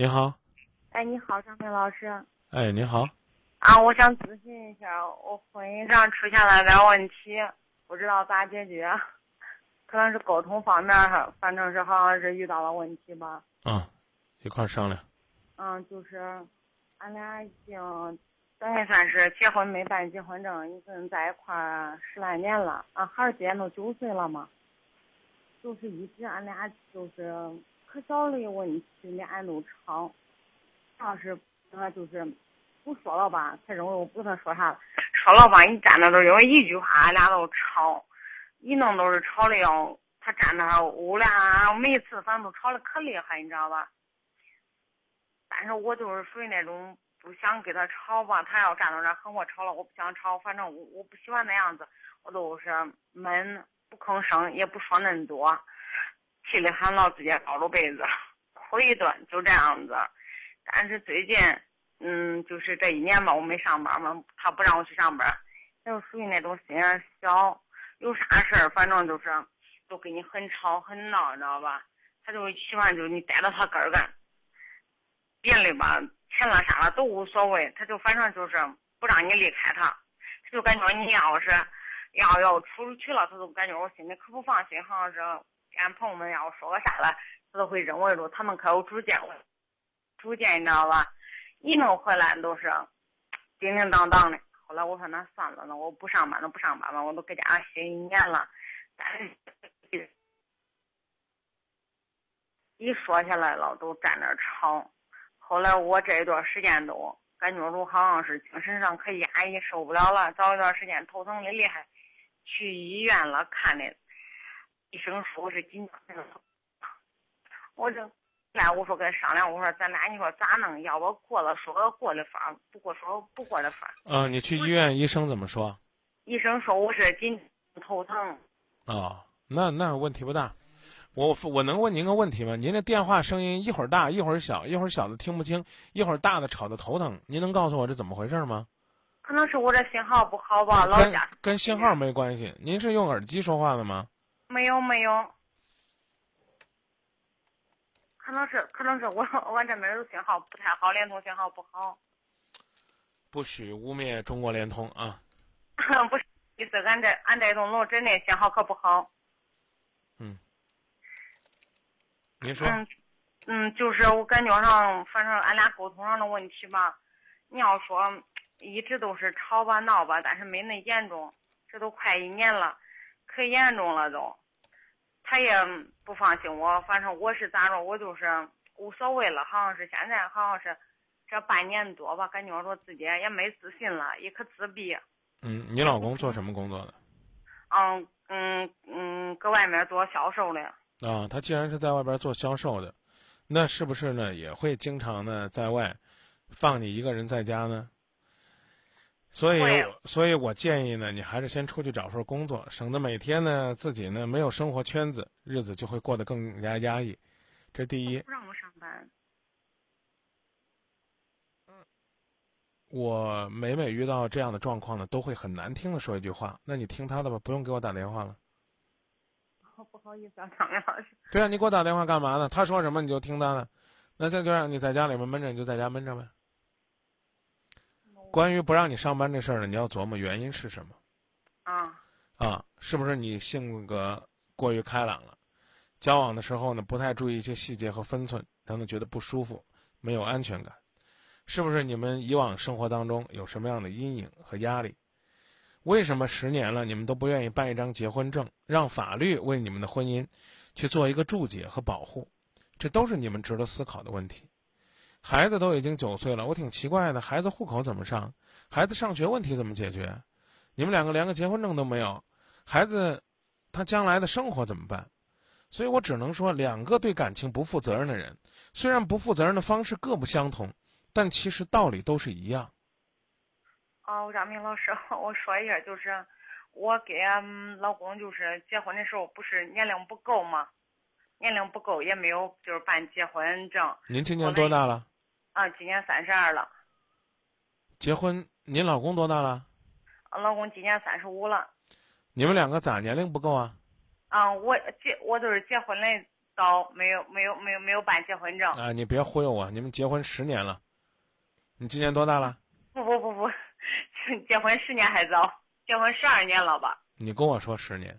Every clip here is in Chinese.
你好，哎，你好，张明老师。哎，你好，啊，我想咨询一下，我婚姻上出现了点问题，不知道咋解决，可能是沟通方面，反正是好像是遇到了问题吧。嗯，一块儿商量。嗯，就是俺俩已经等于算是结婚没办结婚证，已经在一块儿十来年了。俺孩儿今年都九岁了嘛，就是一直俺俩就是可小的问题，俩人都吵。要是他就是不说了吧，他认为我不跟他说啥了；说了吧，一站那都因为一句话，俺俩都吵，一弄都是吵的要他站那，我俩每次反正都吵的可厉害，你知道吧？但是我就是属于那种不想跟他吵吧，他要站到那和我吵了，我不想吵，反正我我不喜欢那样子，我都是闷不吭声，也不说恁多，气里喊老自己抱着被子哭一顿，就这样子。但是最近，嗯，就是这一年吧，我没上班嘛，他不让我去上班，他就属于那种心眼小，有啥事儿反正就是都跟你很吵很闹，你知道吧？他就喜欢就是你逮到他根儿干，别的吧钱了啥了都无所谓，他就反正就是不让你离开他，他就感觉你要是要要出去了，他都感觉我心里可不放心，好像是俺朋友们要说个啥了，他都会认为着他们可有主见了。主见你知道吧，一弄回来都是叮叮当当的。后来我说那算了，那我不上班，那不上班了，我都搁家歇一年了。一说下来了，都站那吵。后来我这一段时间都感觉着好像是精神上可压抑，受不了了。早一段时间头疼的厉害，去医院了看的，医生说我是紧张症。我这。来，我说跟商量，我说咱俩你说咋弄？要不过了说个过的法，不过说不过的法。嗯，你去医院，医生怎么说？医生说我是紧头疼。啊，那那问题不大。我我能问您个问题吗？您这电话声音一会儿大一会儿小，一会儿小的听不清，一会儿大的吵得头疼。您能告诉我这怎么回事吗？可能是我这信号不好吧，老家。跟信号没关系。您是用耳机说话的吗？没有没有。可能是，可能是我我这边的信号不太好，联通信号不好。不许污蔑中国联通啊！不是意思，俺这俺这栋楼真的信号可不好。嗯。您说。嗯嗯，就是我感觉上，反正俺俩沟通上的问题吧。你要说一直都是吵吧闹吧，但是没那严重。这都快一年了，可严重了都。他也不放心我，反正我是咋着，我就是无所谓了。好像是现在，好像是这半年多吧，感觉说自己也没自信了，也可自闭。嗯，你老公做什么工作的？嗯嗯嗯，搁外面做销售的。啊，他既然是在外边做销售的，那是不是呢也会经常呢在外放你一个人在家呢？所以，所以我建议呢，你还是先出去找份工作，省得每天呢自己呢没有生活圈子，日子就会过得更加压抑。这第一。不让我上班。我每每遇到这样的状况呢，都会很难听的说一句话：“那你听他的吧，不用给我打电话了。”不好意思啊，张明老师。对啊，你给我打电话干嘛呢？他说什么你就听他的，那这就让你在家里面闷着，你就在家闷着呗。关于不让你上班这事儿呢，你要琢磨原因是什么。啊啊，是不是你性格过于开朗了？交往的时候呢，不太注意一些细节和分寸，让他觉得不舒服，没有安全感。是不是你们以往生活当中有什么样的阴影和压力？为什么十年了你们都不愿意办一张结婚证，让法律为你们的婚姻去做一个注解和保护？这都是你们值得思考的问题。孩子都已经九岁了，我挺奇怪的，孩子户口怎么上？孩子上学问题怎么解决？你们两个连个结婚证都没有，孩子他将来的生活怎么办？所以我只能说，两个对感情不负责任的人，虽然不负责任的方式各不相同，但其实道理都是一样。哦，张明老师，我说一下，就是我给俺老公就是结婚的时候，不是年龄不够吗？年龄不够，也没有就是办结婚证。您今年多大了？啊，今年三十二了。结婚，您老公多大了？我老公今年三十五了。你们两个咋年龄不够啊？啊，我结我都是结婚的，早，没有没有没有没有办结婚证。啊，你别忽悠我，你们结婚十年了，你今年多大了？不不不不，结婚十年还早，结婚十二年了吧？你跟我说十年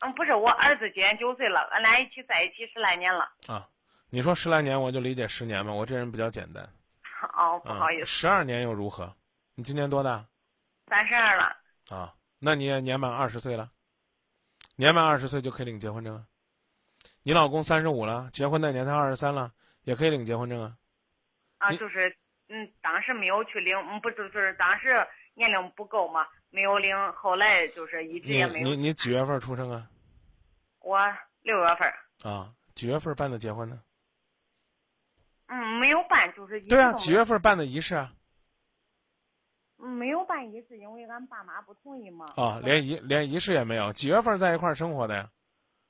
嗯，不是，我儿子今年九岁了，俺俩一起在一起十来年了。啊？你说十来年，我就理解十年嘛。我这人比较简单。哦，不好意思，十二年又如何？你今年多大？三十二了。啊，那你也年满二十岁了，年满二十岁就可以领结婚证啊。你老公三十五了，结婚那年才二十三了，也可以领结婚证啊。啊，就是嗯，当时没有去领，嗯，不就就是当时年龄不够嘛，没有领，后来就是一直也没有。你你几月份出生啊？我六月份儿，啊，几月份办的结婚呢？嗯，没有办，就是对啊，几月份办的仪式啊？嗯没有办仪式，因为俺爸妈不同意嘛。啊，连仪连仪式也没有。几月份在一块儿生活的呀？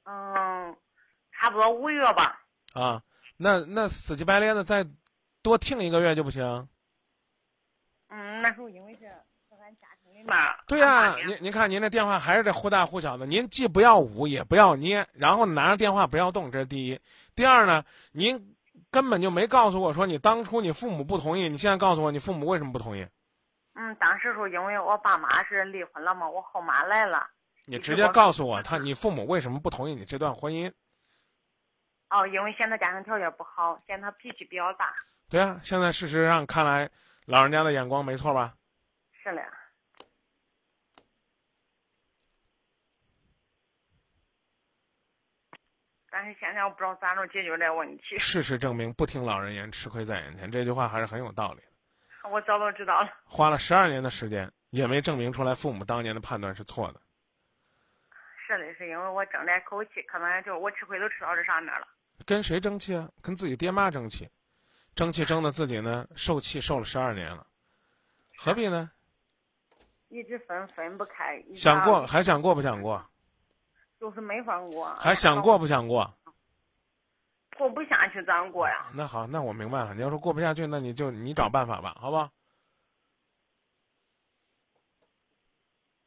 嗯，差不多五月吧。啊，那那死乞白咧的再多听一个月就不行？嗯，那时候因为是是俺家庭里面。对呀、俺爸您您看您这电话还是这忽大忽小的，您既不要捂也不要捏，然后拿着电话不要动，这是第一。第二呢，您根本就没告诉我说你当初你父母不同意，你现在告诉我你父母为什么不同意？嗯，当时时候因为我爸妈是离婚了嘛，我后妈来了。你直接告诉我他你父母为什么不同意你这段婚姻？哦，因为现在家庭条件不好，现在他脾气比较大。对啊，现在事实上看来，老人家的眼光没错吧？是嘞。但是现在我不知道咋着解决这个问题，事实证明，不听老人言，吃亏在眼前，这句话还是很有道理的。我早都知道了。花了十二年的时间，也没证明出来父母当年的判断是错的。是的，是因为我争这口气，可能就我吃亏都吃到这上面了。跟谁争气啊？跟自己爹妈争气，争气争的自己呢受气受了十二年了，何必呢？一直分分不开，想过还想过不想过？就是没法过，还想过不想过？过不下去，咋过呀？那好，那我明白了。你要说过不下去，那你就你找办法吧，好吧？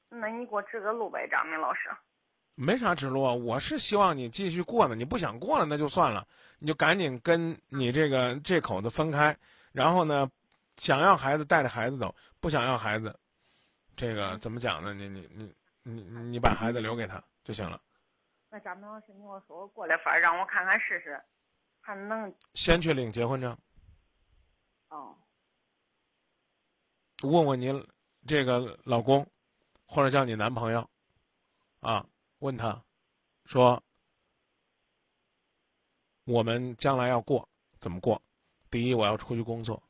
那你给我指个路呗，张明老师。没啥指路啊，我是希望你继续过呢。你不想过了，那就算了，你就赶紧跟你这个这口子分开。然后呢，想要孩子带着孩子走，不想要孩子，这个怎么讲呢？你你你你你把孩子留给他就行了。那张明老师，你给我说我过来法儿，让我看看试试，看能先去领结婚证，哦。问问您这个老公，或者叫你男朋友，啊，问他，说我们将来要过怎么过？第一，我要出去工作，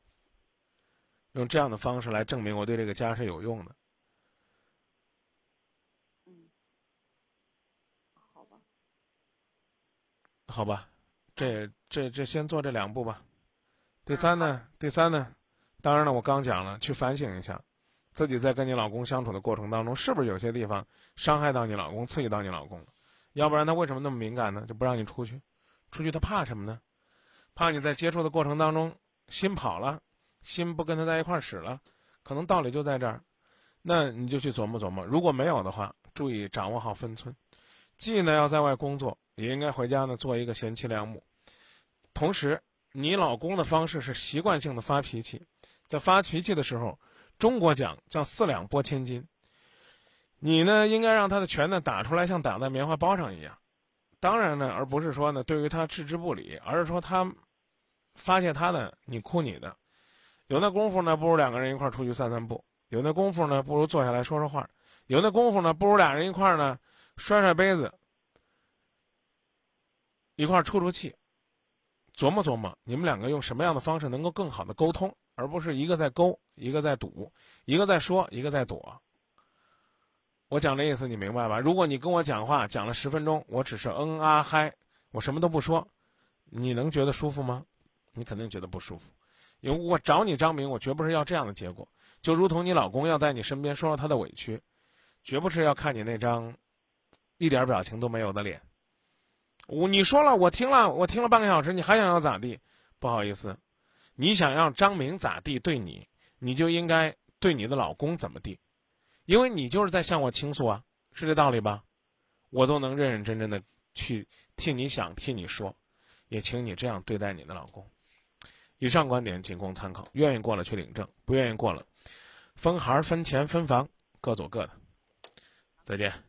用这样的方式来证明我对这个家是有用的。嗯，好吧。好吧，这这这先做这两步吧。第三呢，第三呢，当然了，我刚讲了，去反省一下，自己在跟你老公相处的过程当中，是不是有些地方伤害到你老公、刺激到你老公了？要不然他为什么那么敏感呢？就不让你出去，出去他怕什么呢？怕你在接触的过程当中心跑了，心不跟他在一块儿使了，可能道理就在这儿。那你就去琢磨琢磨，如果没有的话，注意掌握好分寸，既呢要在外工作，也应该回家呢做一个贤妻良母。同时，你老公的方式是习惯性的发脾气，在发脾气的时候，中国讲叫四两拨千斤。你呢，应该让他的拳呢打出来，像打在棉花包上一样。当然呢，而不是说呢对于他置之不理，而是说他发泄他的，你哭你的。有那功夫呢，不如两个人一块儿出去散散步；有那功夫呢，不如坐下来说说话；有那功夫呢，不如俩人一块儿呢摔摔杯子，一块儿出出气。琢磨琢磨，你们两个用什么样的方式能够更好的沟通，而不是一个在勾，一个在堵，一个在说，一个在躲。我讲这意思你明白吧？如果你跟我讲话讲了十分钟，我只是嗯啊嗨，我什么都不说，你能觉得舒服吗？你肯定觉得不舒服，因为我找你张明，我绝不是要这样的结果。就如同你老公要在你身边说说他的委屈，绝不是要看你那张一点表情都没有的脸。我你说了，我听了，我听了半个小时，你还想要咋地？不好意思，你想要张明咋地对你，你就应该对你的老公怎么地，因为你就是在向我倾诉啊，是这道理吧？我都能认认真真的去替你想，替你说，也请你这样对待你的老公。以上观点仅供参考，愿意过了去领证，不愿意过了，分孩儿、分钱、分房，各走各的。再见。